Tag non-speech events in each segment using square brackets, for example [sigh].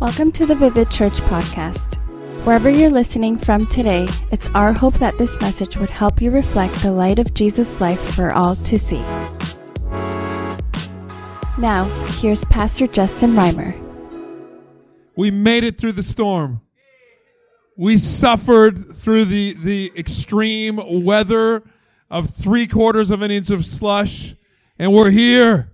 Welcome to the Vivid Church podcast. Wherever you're listening from today, it's our hope that this message would help you reflect the light of Jesus' life for all to see. Now, here's Pastor Justin Reimer. We made it through the storm. We suffered through the, the extreme weather of three quarters of an inch of slush, and we're here.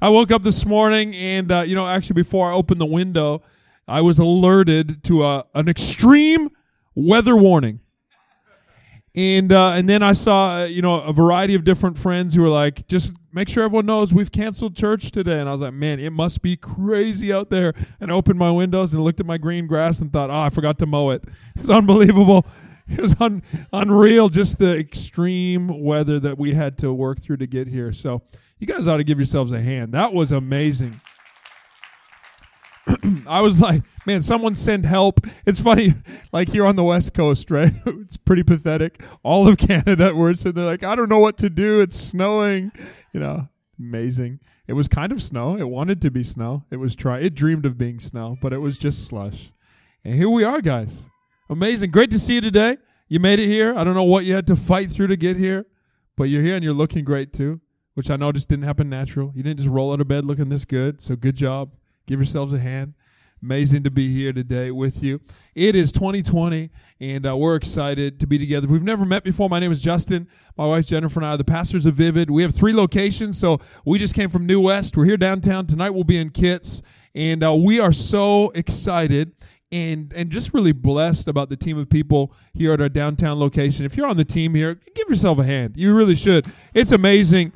I woke up this morning, and, uh, you know, actually, before I opened the window, I was alerted to a, an extreme weather warning. And uh, and then I saw you know a variety of different friends who were like, just make sure everyone knows we've canceled church today. And I was like, man, it must be crazy out there. And I opened my windows and looked at my green grass and thought, oh, I forgot to mow it. [laughs] It's unbelievable. It was un- unreal, just the extreme weather that we had to work through to get here. So you guys ought to give yourselves a hand. That was amazing. [clears throat] I was like, man, someone send help. It's funny, like here on the West Coast, right? [laughs] it's pretty pathetic. All of Canada, [laughs] we're they're like, I don't know what to do. It's snowing. You know, amazing. It was kind of snow. It wanted to be snow. It was try. It dreamed of being snow, but it was just slush. And here we are, guys. Amazing. Great to see you today. You made it here. I don't know what you had to fight through to get here, but you're here and you're looking great too, which I know just didn't happen natural. You didn't just roll out of bed looking this good. So good job. Give yourselves a hand. Amazing to be here today with you. It is 2020, and uh, we're excited to be together. If we've never met before, my name is Justin. My wife Jennifer and I are the pastors of Vivid. We have three locations, so we just came from New West. We're here downtown. Tonight we'll be in Kits, and uh, we are so excited and and just really blessed about the team of people here at our downtown location. If you're on the team here, give yourself a hand. You really should. It's amazing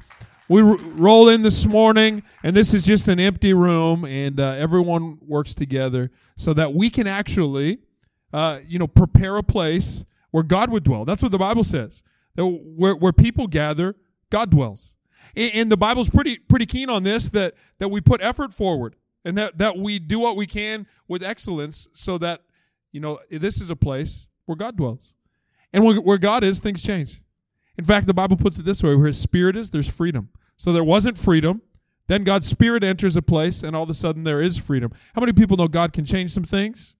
we r- roll in this morning, and this is just an empty room, and uh, everyone works together so that we can actually, uh, you know, prepare a place where God would dwell. That's what the Bible says. That where, where people gather, God dwells. And, and the Bible's pretty pretty keen on this that that we put effort forward and that that we do what we can with excellence, so that you know this is a place where God dwells, and where, where God is, things change. In fact, the Bible puts it this way where his spirit is, there's freedom. So there wasn't freedom. Then God's spirit enters a place, and all of a sudden there is freedom. How many people know God can change some things?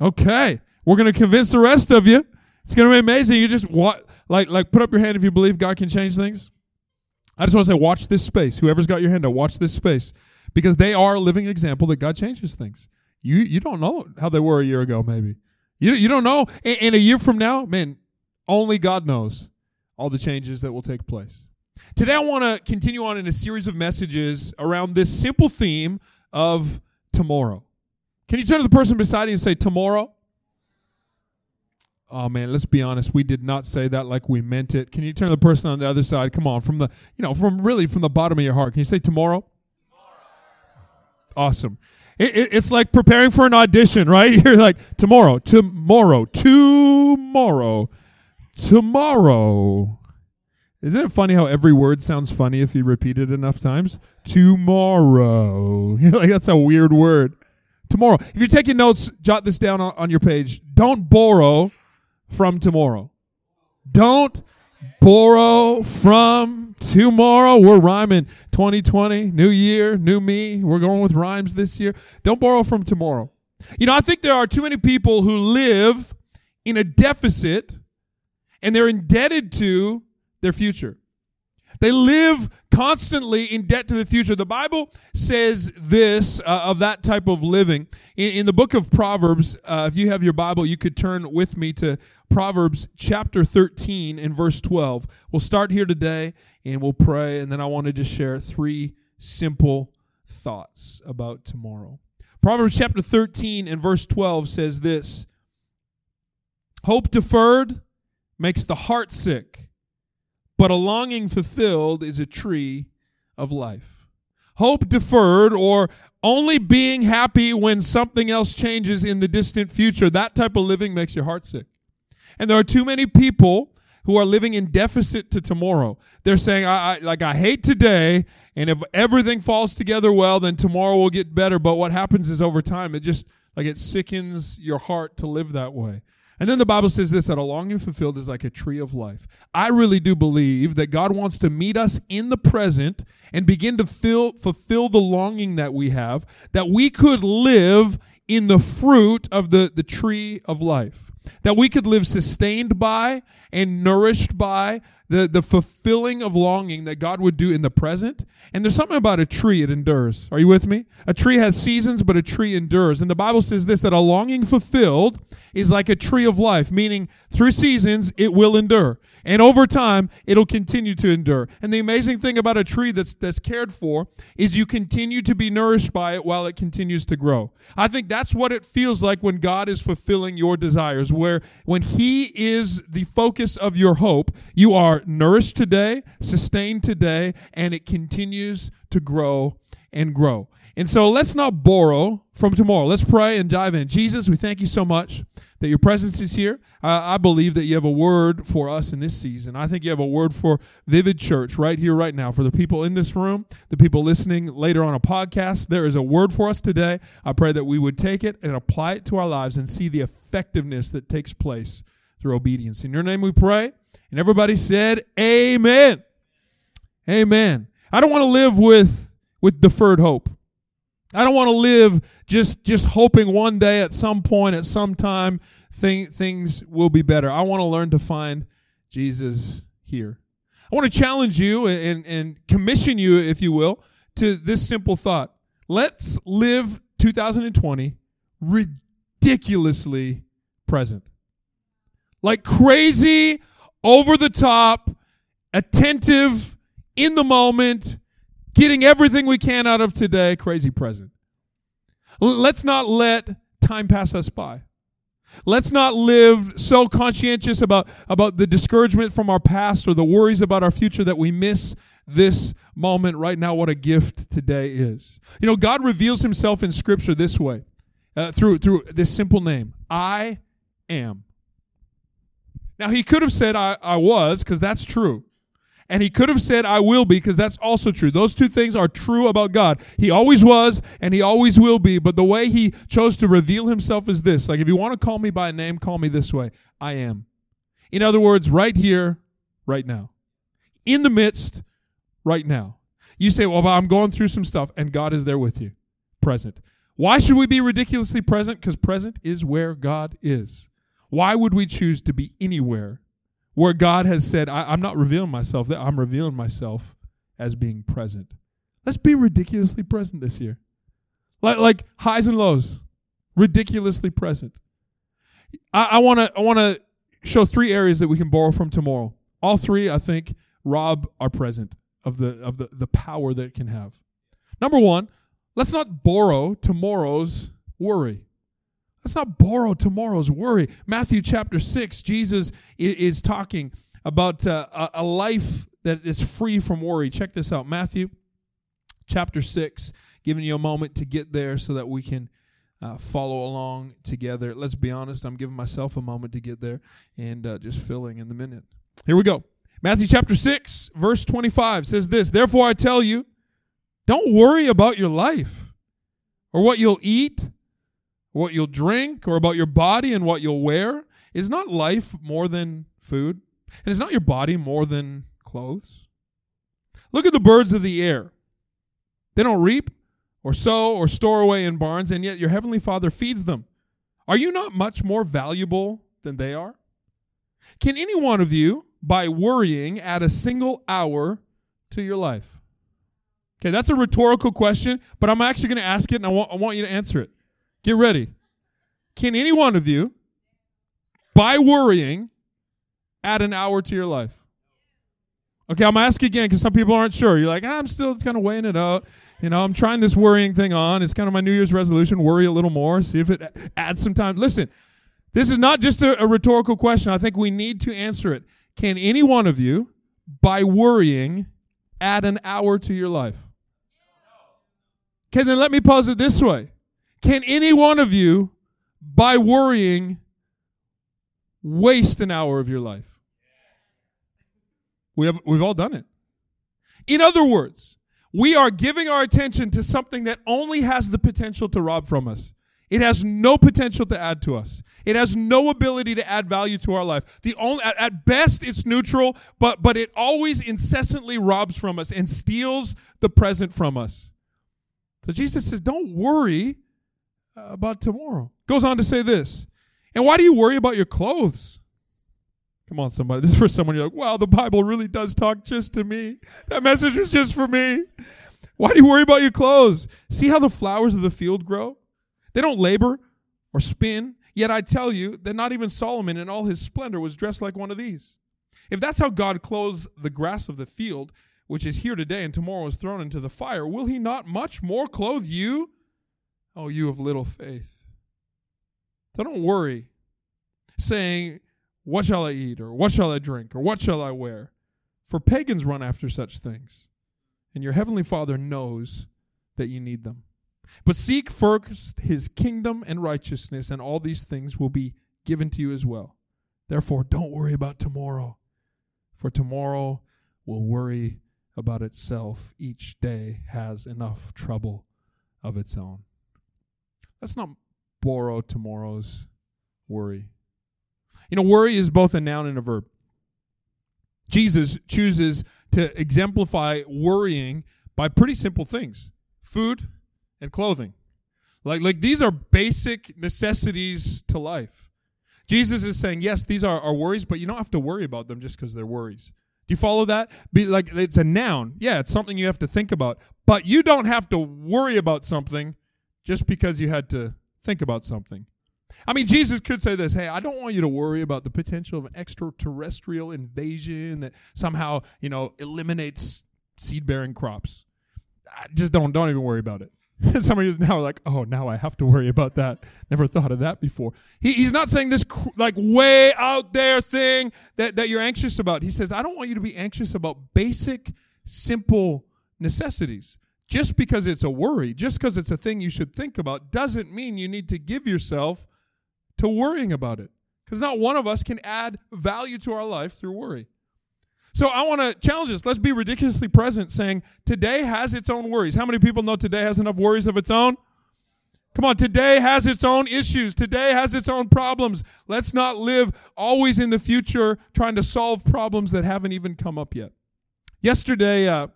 Okay. We're going to convince the rest of you. It's going to be amazing. You just what like like put up your hand if you believe God can change things. I just want to say watch this space. Whoever's got your hand up, watch this space because they are a living example that God changes things. You you don't know how they were a year ago maybe. You you don't know in a year from now, man, only God knows all the changes that will take place. Today, I want to continue on in a series of messages around this simple theme of tomorrow. Can you turn to the person beside you and say, Tomorrow? Oh man, let's be honest. We did not say that like we meant it. Can you turn to the person on the other side? Come on, from the you know, from really from the bottom of your heart. Can you say tomorrow? tomorrow. Awesome. It, it, it's like preparing for an audition, right? [laughs] You're like tomorrow, tomorrow, tomorrow, tomorrow. Isn't it funny how every word sounds funny if you repeat it enough times? Tomorrow. [laughs] You're like, that's a weird word. Tomorrow. If you're taking notes, jot this down on, on your page. Don't borrow from tomorrow. Don't borrow from tomorrow. We're rhyming 2020, new year, new me. We're going with rhymes this year. Don't borrow from tomorrow. You know, I think there are too many people who live in a deficit and they're indebted to their future. They live constantly in debt to the future. The Bible says this uh, of that type of living. In, in the book of Proverbs, uh, if you have your Bible, you could turn with me to Proverbs chapter 13 and verse 12. We'll start here today and we'll pray, and then I wanted to share three simple thoughts about tomorrow. Proverbs chapter 13 and verse 12 says this Hope deferred makes the heart sick but a longing fulfilled is a tree of life. Hope deferred or only being happy when something else changes in the distant future, that type of living makes your heart sick. And there are too many people who are living in deficit to tomorrow. They're saying, I, I, like, I hate today, and if everything falls together well, then tomorrow will get better. But what happens is over time, it just, like, it sickens your heart to live that way. And then the Bible says this that a longing fulfilled is like a tree of life. I really do believe that God wants to meet us in the present and begin to fill, fulfill the longing that we have, that we could live in the fruit of the, the tree of life that we could live sustained by and nourished by the, the fulfilling of longing that God would do in the present. And there's something about a tree, it endures. Are you with me? A tree has seasons, but a tree endures. And the Bible says this that a longing fulfilled is like a tree of life, meaning through seasons it will endure. And over time, it'll continue to endure. And the amazing thing about a tree that's, that's cared for is you continue to be nourished by it while it continues to grow. I think that's what it feels like when God is fulfilling your desires, where when He is the focus of your hope, you are nourished today, sustained today, and it continues to grow and grow. And so let's not borrow from tomorrow. Let's pray and dive in. Jesus, we thank you so much that your presence is here. I believe that you have a word for us in this season. I think you have a word for Vivid Church right here, right now, for the people in this room, the people listening later on a podcast. There is a word for us today. I pray that we would take it and apply it to our lives and see the effectiveness that takes place through obedience. In your name we pray. And everybody said, Amen. Amen. I don't want to live with, with deferred hope. I don't want to live just just hoping one day at some point at some time thing, things will be better. I want to learn to find Jesus here. I want to challenge you and, and commission you, if you will, to this simple thought. Let's live 2020 ridiculously present. Like crazy, over the top, attentive, in the moment, getting everything we can out of today, crazy present. Let's not let time pass us by. Let's not live so conscientious about, about the discouragement from our past or the worries about our future that we miss this moment right now, what a gift today is. You know, God reveals himself in Scripture this way uh, through, through this simple name I am. Now, he could have said I, I was, because that's true. And he could have said, I will be, because that's also true. Those two things are true about God. He always was and he always will be. But the way he chose to reveal himself is this like, if you want to call me by a name, call me this way I am. In other words, right here, right now. In the midst, right now. You say, well, I'm going through some stuff, and God is there with you, present. Why should we be ridiculously present? Because present is where God is. Why would we choose to be anywhere where God has said, I, am not revealing myself, that I'm revealing myself as being present. Let's be ridiculously present this year. Like, like highs and lows, ridiculously present. I want to I want to show three areas that we can borrow from tomorrow. All three, I think, rob our present of the of the, the power that it can have. Number one, let's not borrow tomorrow's worry. Let's not borrow tomorrow's worry. Matthew chapter 6, Jesus is talking about uh, a life that is free from worry. Check this out Matthew chapter 6, giving you a moment to get there so that we can uh, follow along together. Let's be honest, I'm giving myself a moment to get there and uh, just filling in the minute. Here we go. Matthew chapter 6, verse 25 says this Therefore I tell you, don't worry about your life or what you'll eat what you'll drink or about your body and what you'll wear? Is not life more than food? And is not your body more than clothes? Look at the birds of the air. They don't reap or sow or store away in barns, and yet your heavenly Father feeds them. Are you not much more valuable than they are? Can any one of you, by worrying, add a single hour to your life? Okay, that's a rhetorical question, but I'm actually going to ask it and I want, I want you to answer it. Get ready. Can any one of you, by worrying, add an hour to your life? Okay, I'm asking again because some people aren't sure. You're like, ah, I'm still kind of weighing it out. You know, I'm trying this worrying thing on. It's kind of my New Year's resolution worry a little more, see if it adds some time. Listen, this is not just a, a rhetorical question. I think we need to answer it. Can any one of you, by worrying, add an hour to your life? Okay, then let me pose it this way can any one of you, by worrying, waste an hour of your life? We have, we've all done it. In other words, we are giving our attention to something that only has the potential to rob from us. It has no potential to add to us. It has no ability to add value to our life. The only at, at, best it's neutral, but but it always incessantly robs from us and steals the present from us. So Jesus says, "Don't worry Uh, about tomorrow." Goes on to say this. And why do you worry about your clothes? Come on, somebody. This is for someone you're like, wow, the Bible really does talk just to me. That message was just for me. Why do you worry about your clothes? See how the flowers of the field grow? They don't labor or spin. Yet I tell you that not even Solomon in all his splendor was dressed like one of these. If that's how God clothes the grass of the field, which is here today and tomorrow is thrown into the fire, will he not much more clothe you? Oh, you of little faith. So don't worry, saying, What shall I eat? or What shall I drink? or What shall I wear? For pagans run after such things, and your heavenly Father knows that you need them. But seek first his kingdom and righteousness, and all these things will be given to you as well. Therefore, don't worry about tomorrow, for tomorrow will worry about itself. Each day has enough trouble of its own. Let's not borrow tomorrow's worry. You know, worry is both a noun and a verb. Jesus chooses to exemplify worrying by pretty simple things food and clothing. Like, like these are basic necessities to life. Jesus is saying, yes, these are our worries, but you don't have to worry about them just because they're worries. Do you follow that? Be like it's a noun. Yeah, it's something you have to think about. But you don't have to worry about something just because you had to think about something. I mean, Jesus could say this Hey, I don't want you to worry about the potential of an extraterrestrial invasion that somehow, you know, eliminates seed bearing crops. I Just don't, don't even worry about it. [laughs] Some of you now like, oh, now I have to worry about that. Never thought of that before. He, he's not saying this cr- like way out there thing that, that you're anxious about. He says, I don't want you to be anxious about basic, simple necessities. Just because it's a worry, just because it's a thing you should think about, doesn't mean you need to give yourself to worrying about it. Because not one of us can add value to our life through worry. So I want to challenge us. Let's be ridiculously present, saying today has its own worries. How many people know today has enough worries of its own? Come on, today has its own issues. Today has its own problems. Let's not live always in the future trying to solve problems that haven't even come up yet. Yesterday, uh,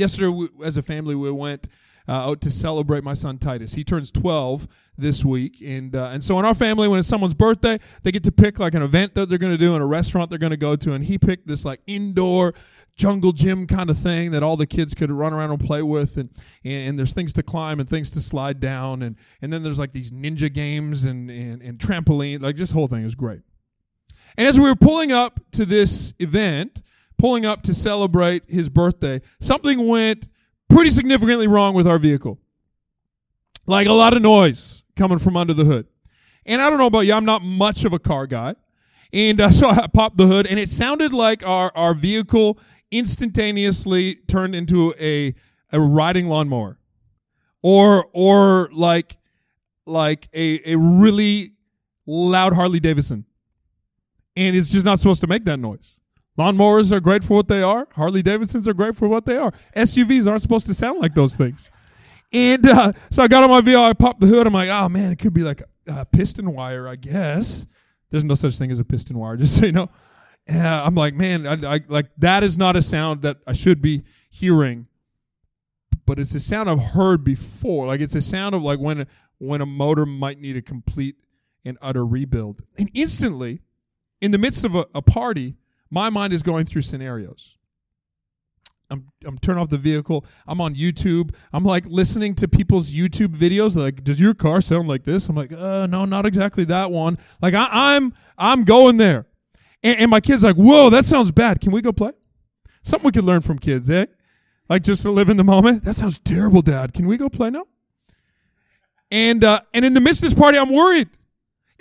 yesterday we, as a family, we went uh, out to celebrate my son Titus. He turns 12 this week, and uh, and so in our family, when it's someone's birthday, they get to pick like an event that they're going to do in a restaurant they're going to go to, and he picked this like indoor jungle gym kind of thing that all the kids could run around and play with, and and, there's things to climb and things to slide down, and and then there's like these ninja games and and, and trampoline, like this whole thing is great. And as we were pulling up to this event, pulling up to celebrate his birthday, something went pretty significantly wrong with our vehicle. Like a lot of noise coming from under the hood. And I don't know about you, I'm not much of a car guy. And uh, [laughs] so I popped the hood, and it sounded like our, our vehicle instantaneously turned into a, a riding lawnmower. Or or like like a, a really loud Harley Davidson. And it's just not supposed to make that noise. Lawnmowers are great for what they are. Harley Davidsons are great for what they are. SUVs aren't supposed to sound like those things. And uh, so I got on my VR, I popped the hood. I'm like, oh man, it could be like a, piston wire, I guess. There's no such thing as a piston wire, [laughs] just so you know. Uh, I'm like, man, I, I, like that is not a sound that I should be hearing, but it's a sound I've heard before. Like it's a sound of like when when a motor might need a complete and utter rebuild. And instantly, in the midst of a, a party, my mind is going through scenarios. I'm I'm turning off the vehicle. I'm on YouTube. I'm like listening to people's YouTube videos. They're like, does your car sound like this? I'm like, uh, no, not exactly that one. Like I, am I'm, I'm going there, and, and my kid's like, whoa, that sounds bad. Can we go play? Something we could learn from kids, eh? Like just to live in the moment. That sounds terrible, Dad. Can we go play now? And uh, and in the midst of this party, I'm worried.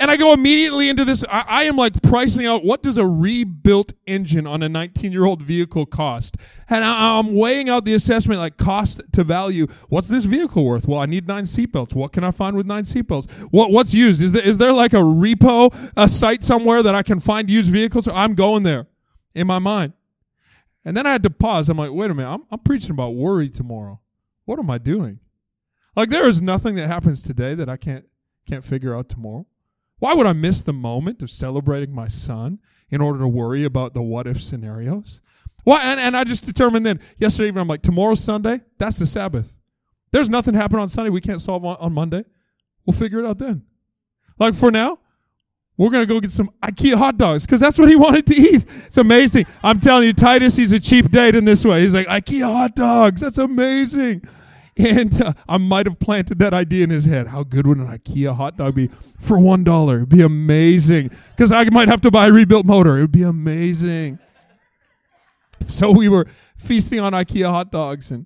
And I go immediately into this. I, I, am like pricing out what does a rebuilt engine on a 19 year old vehicle cost? And I, am weighing out the assessment like cost to value. What's this vehicle worth? Well, I need nine seatbelts. What can I find with nine seatbelts? What what's used? Is there is there like a repo a site somewhere that I can find used vehicles? I'm going there in my mind. And then I had to pause. I'm like, wait a minute. I'm, I'm preaching about worry tomorrow. What am I doing? Like there is nothing that happens today that I can't can't figure out tomorrow? Why would I miss the moment of celebrating my son in order to worry about the what if scenarios? Well, and, and I just determined then, yesterday evening, I'm like, tomorrow's Sunday, that's the Sabbath. There's nothing happening on Sunday we can't solve on, on Monday. We'll figure it out then. Like for now, we're going to go get some IKEA hot dogs because that's what he [laughs] wanted to eat. It's amazing. I'm telling you, Titus, he's a cheap date in this way. He's like, IKEA hot dogs. That's amazing. And uh, I might have planted that idea in his head. How good would an IKEA hot dog be for one dollar? It'd be amazing. Because I might have to buy a rebuilt motor. It would be amazing. So we were feasting on IKEA hot dogs, and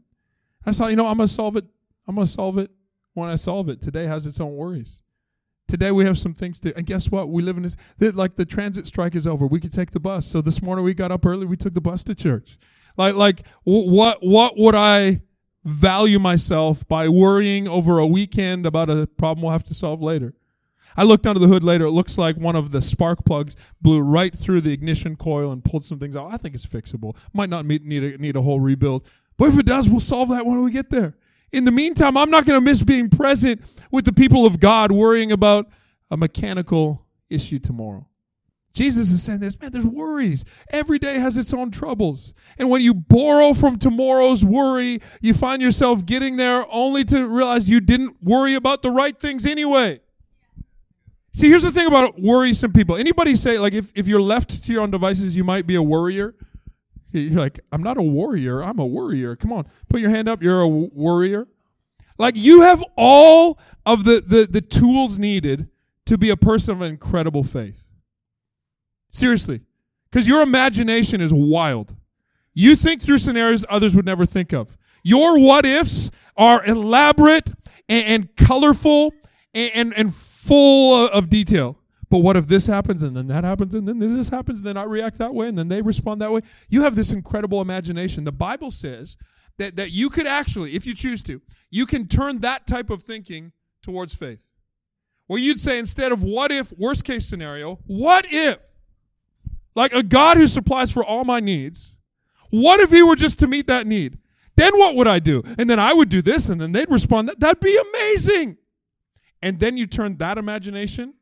I thought, you know, I'm gonna solve it. I'm gonna solve it when I solve it. Today has its own worries. Today we have some things to, and guess what? We live in this. Like the transit strike is over. We could take the bus. So this morning we got up early. We took the bus to church. Like, like what? What would I? Value myself by worrying over a weekend about a problem we'll have to solve later. I looked under the hood later. It looks like one of the spark plugs blew right through the ignition coil and pulled some things out. I think it's fixable. Might not need a, need a whole rebuild. But if it does, we'll solve that when we get there. In the meantime, I'm not going to miss being present with the people of God worrying about a mechanical issue tomorrow. Jesus is saying this, man, there's worries. Every day has its own troubles. And when you borrow from tomorrow's worry, you find yourself getting there only to realize you didn't worry about the right things anyway. See, here's the thing about worrisome people. Anybody say, like, if, if you're left to your own devices, you might be a worrier? You're like, I'm not a warrior, I'm a worrier. Come on, put your hand up, you're a worrier. Like, you have all of the, the, the tools needed to be a person of incredible faith. Seriously. Because your imagination is wild. You think through scenarios others would never think of. Your what ifs are elaborate and, and colorful and, and, and, full of detail. But what if this happens and then that happens and then this happens and then I react that way and then they respond that way? You have this incredible imagination. The Bible says that, that you could actually, if you choose to, you can turn that type of thinking towards faith. Where you'd say instead of what if, worst case scenario, what if like a God who supplies for all my needs. What if he were just to meet that need? Then what would I do? And then I would do this, and then they'd respond. That'd be amazing. And then you turn that imagination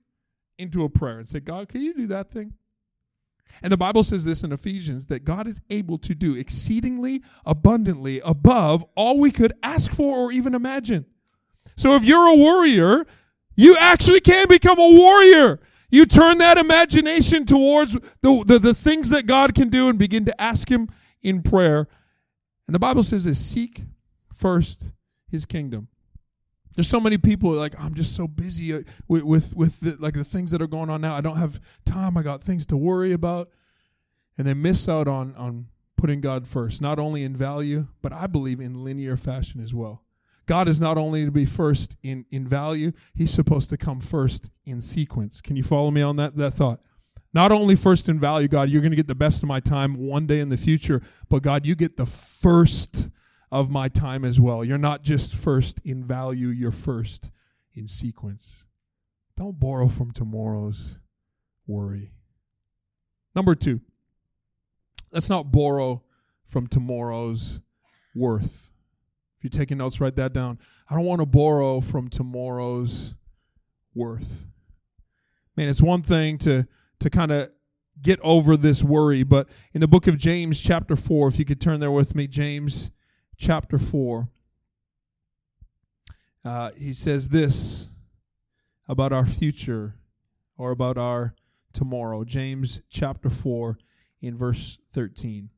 into a prayer and say, God, can you do that thing? And the Bible says this in Ephesians that God is able to do exceedingly abundantly above all we could ask for or even imagine. So if you're a warrior, you actually can become a warrior. You turn that imagination towards the, the, the things that God can do and begin to ask Him in prayer. And the Bible says this seek first His kingdom. There's so many people like I'm just so busy uh, with with, with the, like the things that are going on now. I don't have time. I got things to worry about, and they miss out on on putting God first, not only in value, but I believe in linear fashion as well. God is not only to be first in, in value, he's supposed to come first in sequence. Can you follow me on that, that thought? Not only first in value, God, you're going to get the best of my time one day in the future, but God, you get the first of my time as well. You're not just first in value, you're first in sequence. Don't borrow from tomorrow's worry. Number two, let's not borrow from tomorrow's worth. If you're taking notes, write that down. I don't want to borrow from tomorrow's worth. Man, it's one thing to to kind of get over this worry, but in the book of James, chapter 4, if you could turn there with me, James chapter 4, uh, he says this about our future or about our tomorrow. James chapter 4, in verse 13.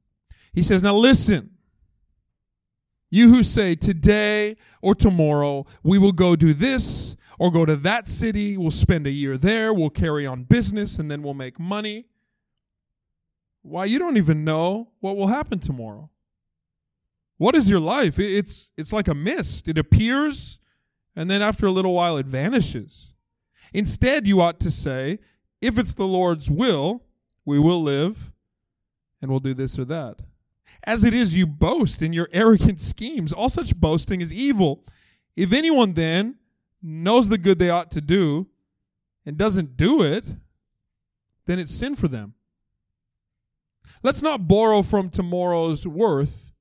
He says, Now listen. You who say today or tomorrow we will go do this or go to that city, we'll spend a year there, we'll carry on business, and then we'll make money. Why, you don't even know what will happen tomorrow. What is your life? It's, it's like a mist. It appears, and then after a little while it vanishes. Instead, you ought to say, if it's the Lord's will, we will live and we'll do this or that. As it is, you boast in your arrogant schemes. All such boasting is evil. If anyone then knows the good they ought to do and doesn't do it, then it's sin for them. Let's not borrow from tomorrow's worth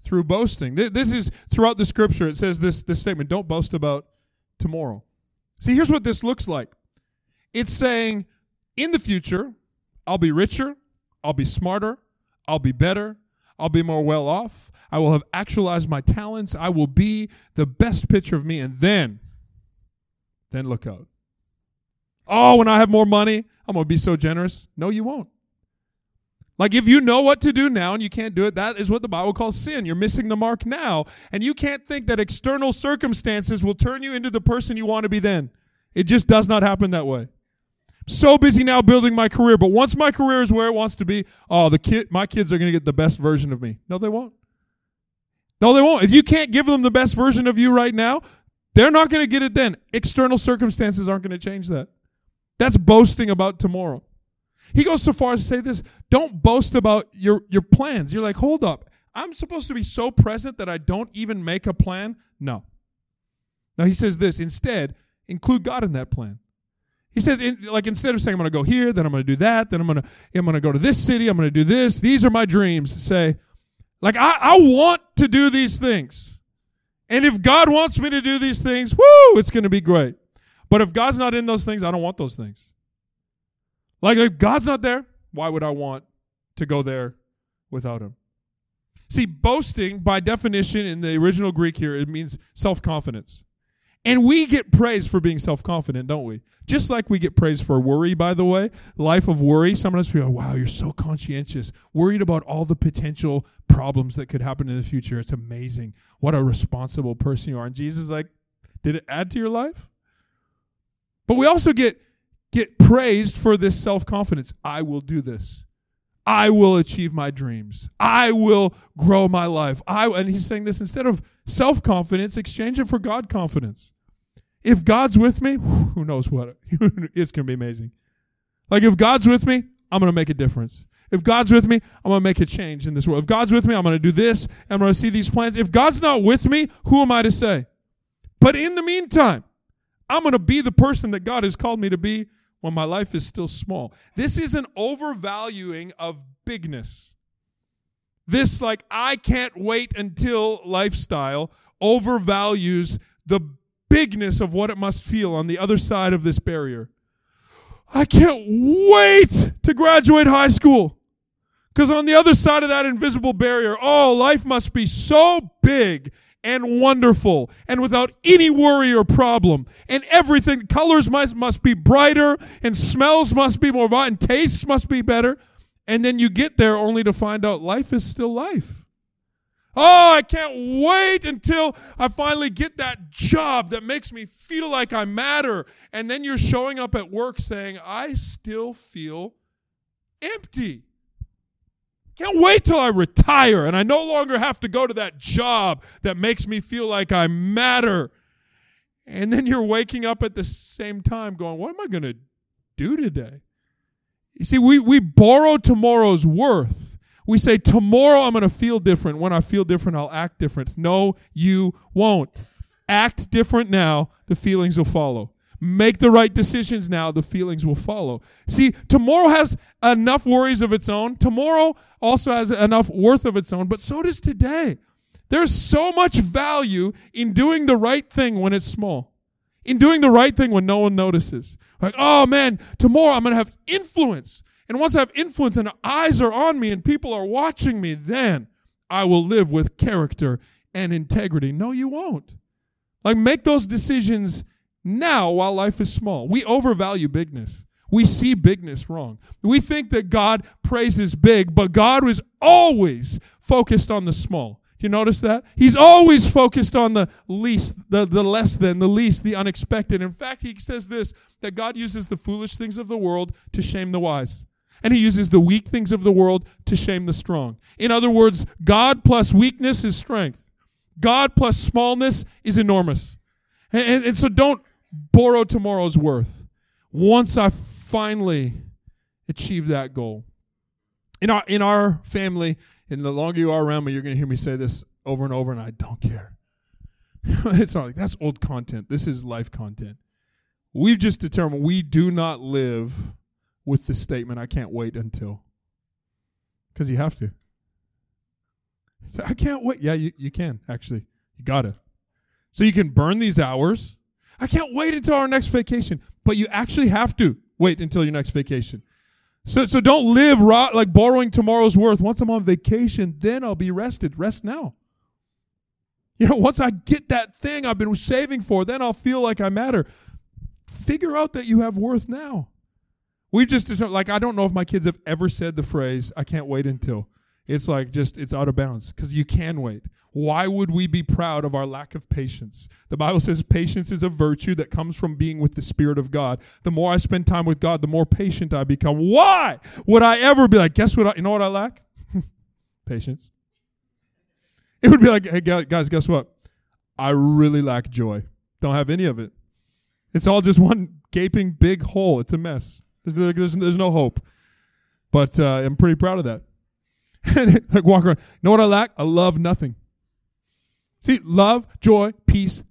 through boasting. This is throughout the scripture. It says this, this statement don't boast about tomorrow. See, here's what this looks like it's saying, in the future, I'll be richer, I'll be smarter, I'll be better, I'll be more well off, I will have actualized my talents, I will be the best picture of me, and then, then look out. Oh, when I have more money, I'm going to be so generous. No, you won't. Like if you know what to do now and you can't do it, that is what the Bible calls sin. You're missing the mark now. And you can't think that external circumstances will turn you into the person you want to be then. It just does not happen that way. So busy now building my career, but once my career is where it wants to be, oh, the kid, my kids are going to get the best version of me. No, they won't. No, they won't. If you can't give them the best version of you right now, they're not going to get it then. External circumstances aren't going to change that. That's boasting about tomorrow. He goes so far as to say this don't boast about your, your plans. You're like, hold up. I'm supposed to be so present that I don't even make a plan? No. Now he says this instead, include God in that plan. He says, in, like instead of saying I'm going to go here, then I'm going to do that, then I'm going to I'm going to go to this city, I'm going to do this. These are my dreams. Say, like I, I want to do these things, and if God wants me to do these things, whoo, it's going to be great. But if God's not in those things, I don't want those things. Like if God's not there, why would I want to go there without Him? See, boasting by definition in the original Greek here it means self confidence. And we get praised for being self confident, don't we? Just like we get praised for worry, by the way. Life of worry, sometimes people go, wow, you're so conscientious, worried about all the potential problems that could happen in the future. It's amazing. What a responsible person you are. And Jesus like, did it add to your life? But we also get get praised for this self-confidence. I will do this. I will achieve my dreams. I will grow my life. I and he's saying this instead of self-confidence, exchange it for God confidence. If God's with me, who knows what? [laughs] it's going to be amazing. Like if God's with me, I'm going to make a difference. If God's with me, I'm going to make a change in this world. If God's with me, I'm going to do this. and I'm going to see these plans. If God's not with me, who am I to say? But in the meantime, I'm going to be the person that God has called me to be when my life is still small. This is an overvaluing of bigness. This, like, I can't wait until lifestyle overvalues the bigness of what it must feel on the other side of this barrier. I can't wait to graduate high school. Because on the other side of that invisible barrier, oh, life must be so big and wonderful and without any worry or problem. And everything, colors must, must be brighter and smells must be more vibrant and tastes must be better. And then you get there only to find out life is still life. Oh, I can't wait until I finally get that job that makes me feel like I matter. And then you're showing up at work saying, I still feel empty. Can't wait till I retire and I no longer have to go to that job that makes me feel like I matter. And then you're waking up at the same time going, What am I going to do today? You see, we, we borrow tomorrow's worth we say, tomorrow I'm going to feel different. When I feel different, I'll act different. No, you won't. Act different now, the feelings will follow. Make the right decisions now, the feelings will follow. See, tomorrow has enough worries of its own. Tomorrow also has enough worth of its own, but so does today. There's so much value in doing the right thing when it's small, in doing the right thing when no one notices. Like, oh man, tomorrow I'm going to have influence. And once I have influence and eyes are on me and people are watching me, then I will live with character and integrity. No, you won't. Like, make those decisions now while life is small. We overvalue bigness. We see bigness wrong. We think that God praises big, but God was always focused on the small. Do you notice that? He's always focused on the least, the, the less than, the least, the unexpected. In fact, he says this that God uses the foolish things of the world to shame the wise and he uses the weak things of the world to shame the strong. In other words, God plus weakness is strength. God plus smallness is enormous. And, and, and so don't borrow tomorrow's worth. Once I finally achieve that goal. In our in our family, and the longer you are around me, you're gonna hear me say this over and over, and I don't care. [laughs] it's not like that's old content. This is life content. We've just determined we do not live with the statement, I can't wait until. Because you have to. So I can't wait. Yeah, you, you can, actually. You got to. So you can burn these hours. I can't wait until our next vacation. But you actually have to wait until your next vacation. So, so don't live rot, like borrowing tomorrow's worth. Once I'm on vacation, then I'll be rested. Rest now. You know, once I get that thing I've been saving for, then I'll feel like I matter. Figure out that you have worth now. We've just, like, I don't know if my kids have ever said the phrase, I can't wait until. It's like just, it's out of bounds because you can wait. Why would we be proud of our lack of patience? The Bible says patience is a virtue that comes from being with the Spirit of God. The more I spend time with God, the more patient I become. Why would I ever be like, guess what? I, you know what I lack? [laughs] patience. It would be like, hey, guys, guess what? I really lack joy. Don't have any of it. It's all just one gaping big hole. It's a mess. There's, there's, there's no hope. But uh, I'm pretty proud of that. [laughs] like walk around. Know what I lack? I love nothing. See, love, joy, peace,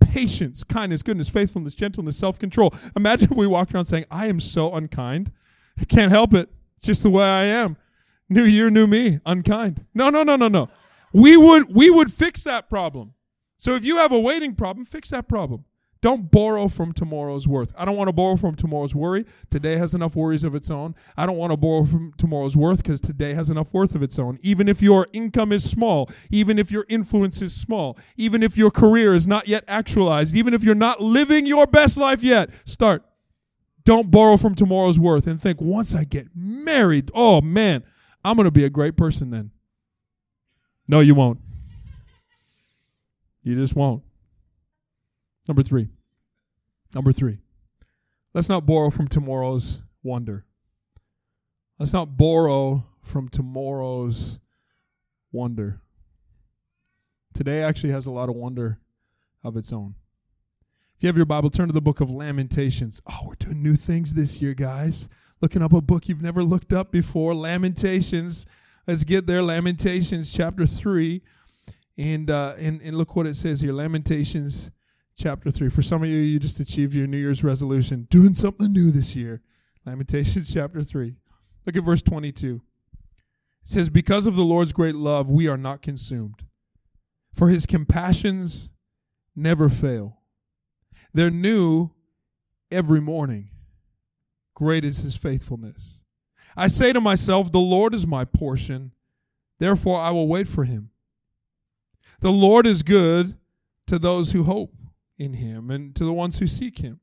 patience, kindness, goodness, faithfulness, gentleness, self control. Imagine if we walked around saying, I am so unkind. I can't help it. It's just the way I am. New year, new me, unkind. No, no, no, no, no. We would we would fix that problem. So if you have a waiting problem, fix that problem. Don't borrow from tomorrow's worth. I don't want to borrow from tomorrow's worry. Today has enough worries of its own. I don't want to borrow from tomorrow's worth because today has enough worth of its own. Even if your income is small, even if your influence is small, even if your career is not yet actualized, even if you're not living your best life yet, start. Don't borrow from tomorrow's worth and think, once I get married, oh man, I'm going to be a great person then. No, you won't. You just won't. Number three. Number three. Let's not borrow from tomorrow's wonder. Let's not borrow from tomorrow's wonder. Today actually has a lot of wonder of its own. If you have your Bible, turn to the book of Lamentations. Oh, we're doing new things this year, guys. Looking up a book you've never looked up before, Lamentations. Let's get there. Lamentations chapter 3. And, uh, and, and look what it says here Lamentations chapter 3. For some of you, you just achieved your New Year's resolution, doing something new this year. Lamentations [laughs] chapter 3. Look at verse 22. It says, Because of the Lord's great love, we are not consumed, for his compassions never fail. They're new every morning. Great is his faithfulness. I say to myself, The Lord is my portion, therefore I will wait for him. The Lord is good to those who hope in him and to the ones who seek him.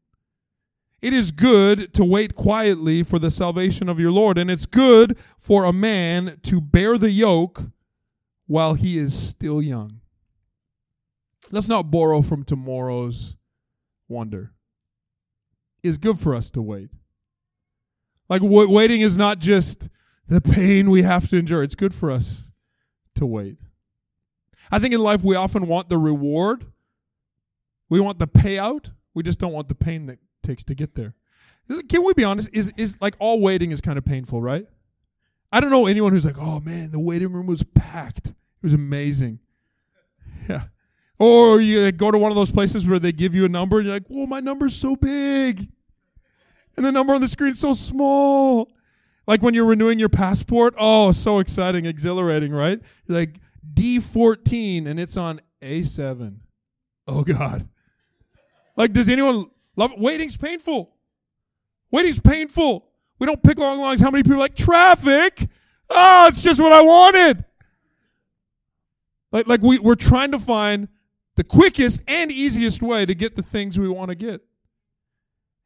It is good to wait quietly for the salvation of your Lord, and it's good for a man to bear the yoke while he is still young. Let's not borrow from tomorrow's wonder. It's good for us to wait. Like waiting is not just the pain we have to endure, it's good for us to wait. I think in life we often want the reward we want the payout. We just don't want the pain that takes to get there. Can we be honest? Is is like all waiting is kind of painful, right? I don't know anyone who's like, "Oh man, the waiting room was packed. It was amazing." [laughs] Yeah. Or you go to one of those places where they give you a number and you're like, "Whoa, my number's so big." And the number on the screen's so small. Like when you're renewing your passport, oh, so exciting, exhilarating, right? You're like D14 and it's on A7. Oh God. Like, does anyone love it? Waiting's painful. Waiting's painful. We don't pick long lines. How many people like traffic? Oh, it's just what I wanted. Like, like we, we're trying to find the quickest and easiest way to get the things we want to get.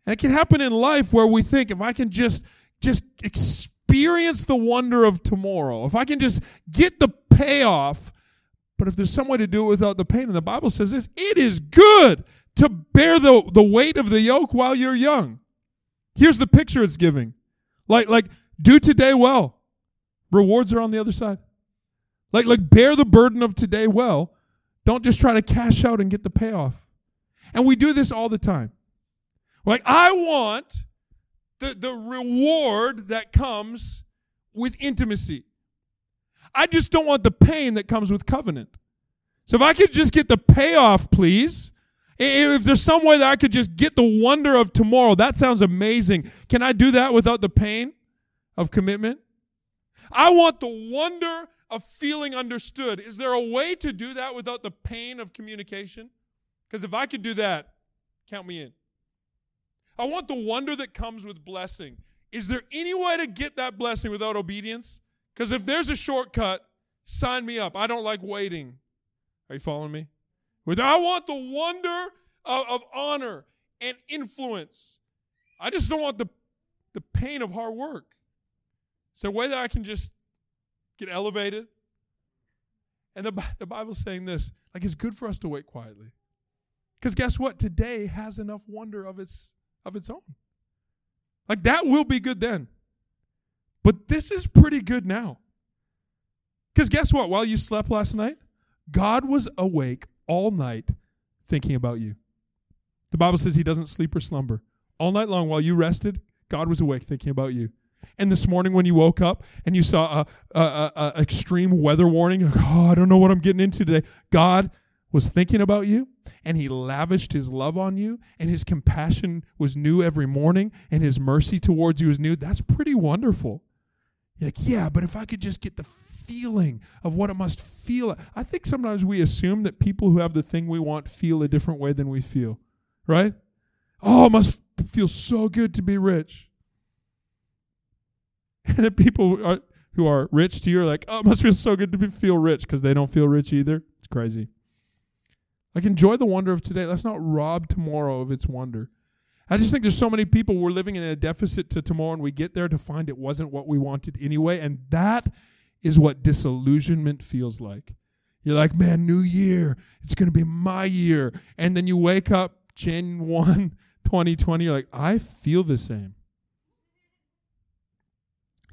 And it can happen in life where we think if I can just just experience the wonder of tomorrow, if I can just get the payoff, but if there's some way to do it without the pain, and the Bible says this, it is good to bear the, the weight of the yoke while you're young. Here's the picture it's giving. Like, like, do today well. Rewards are on the other side. Like, like, bear the burden of today well. Don't just try to cash out and get the payoff. And we do this all the time. like, I want the, the reward that comes with intimacy. I just don't want the pain that comes with covenant. So if I could just get the payoff, please, if there's some way that I could just get the wonder of tomorrow, that sounds amazing. Can I do that without the pain of commitment? I want the wonder of feeling understood. Is there a way to do that without the pain of communication? Because if I could do that, Count me in. I want the wonder that comes with blessing. Is there any way to get that blessing without obedience? Because if there's a shortcut, sign me up. I don't like waiting. Are you following me? With I want the wonder of, of honor and influence. I just don't want the, the pain of hard work. There a way that I can just get elevated? And the, the Bible's saying this like it's good for us to wait quietly. Because guess what? Today has enough wonder of its of its own. Like that will be good then. But this is pretty good now. Because guess what? While you slept last night, God was awake all night thinking about you. The Bible says he doesn't sleep or slumber. All night long while you rested, God was awake thinking about you. And this morning when you woke up and you saw a, extreme weather warning, oh, I don't know what I'm getting into today. God was thinking about you and he lavished his love on you and his compassion was new every morning and his mercy towards you is new. That's pretty wonderful. You're like, yeah, but if I could just get the feeling of what it must feel. I think sometimes we assume that people who have the thing we want feel a different way than we feel, right? Oh, it must feel so good to be rich. [laughs] And the people who are, who are rich to you are like, oh, it must feel so good to be, feel rich because they don't feel rich either. It's crazy. Like, enjoy the wonder of today. Let's not rob tomorrow of its wonder. I just think there's so many people we're living in a deficit to tomorrow, and we get there to find it wasn't what we wanted anyway. And that is what disillusionment feels like. You're like, man, new year. It's going to be my year. And then you wake up Jan 1, [laughs] 2020. You're like, I feel the same.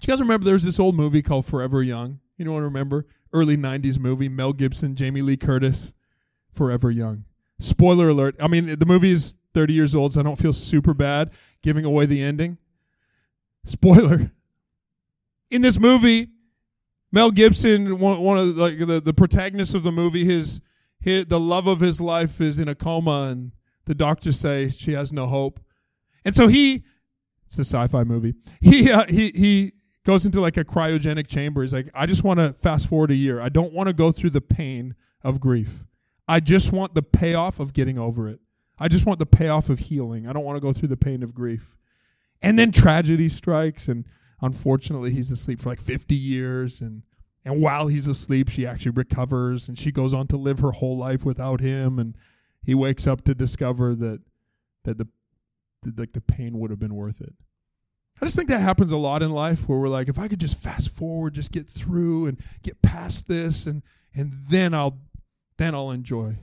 Do you guys remember there was this old movie called Forever Young? You I remember? Early 90s movie, Mel Gibson, Jamie Lee Curtis, Forever Young. Spoiler alert. I mean, the movie is 30 years old, so I don't feel super bad giving away the ending. Spoiler. In this movie, Mel Gibson, one, one of the, like the, the protagonists of the movie, his, his the love of his life is in a coma, and the doctors say she has no hope. And so he, it's a sci-fi movie. He uh, he he goes into like a cryogenic chamber. He's like, I just want to fast forward a year. I don't want to go through the pain of grief. I just want the payoff of getting over it. I just want the payoff of healing. I don't want to go through the pain of grief. And then tragedy strikes, and unfortunately, he's asleep for like 50 years. And, and while he's asleep, she actually recovers and she goes on to live her whole life without him. And he wakes up to discover that, that the, like the pain would have been worth it. I just think that happens a lot in life where we're like, if I could just fast forward, just get through and get past this, and and then I'll then I'll enjoy.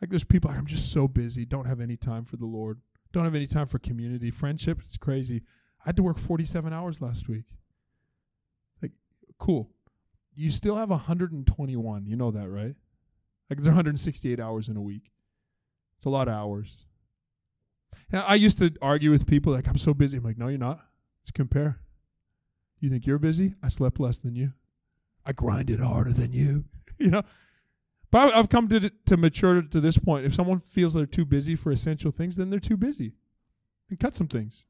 Like there's people I'm just so busy, don't have any time for the Lord, don't have any time for community, friendship. It's crazy. I had to work 47 hours last week. Like, cool. You still have 121. You know that, right? Like there's 168 hours in a week. It's a lot of hours. Now, I used to argue with people like, I'm so busy. I'm like, no, you're not. Let's compare. You think you're busy? I slept less than you. I grinded harder than you. [laughs] you know, but I've come to to mature to this point. If someone feels they're too busy for essential things, then they're too busy, and cut some things.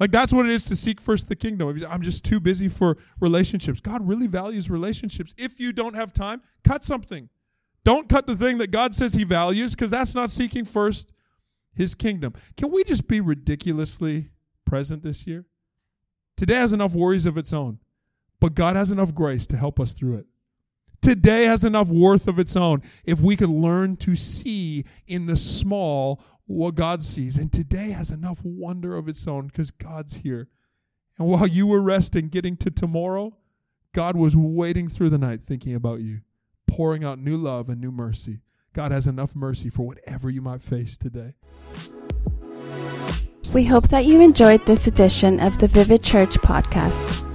Like that's what it is to seek first the kingdom. I'm just too busy for relationships. God really values relationships. If you don't have time, cut something. Don't cut the thing that God says He values because that's not seeking first His kingdom. Can we just be ridiculously present this year? Today has enough worries of its own, but God has enough grace to help us through it. Today has enough worth of its own if we could learn to see in the small what God sees. And today has enough wonder of its own because God's here. And while you were resting, getting to tomorrow, God was waiting through the night thinking about you, pouring out new love and new mercy. God has enough mercy for whatever you might face today. We hope that you enjoyed this edition of the Vivid Church podcast.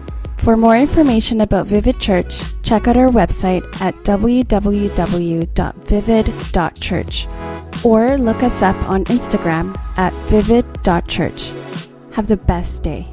For more information about Vivid Church, check out our website at www.vivid.church or look us up on Instagram at vivid.church. Have the best day.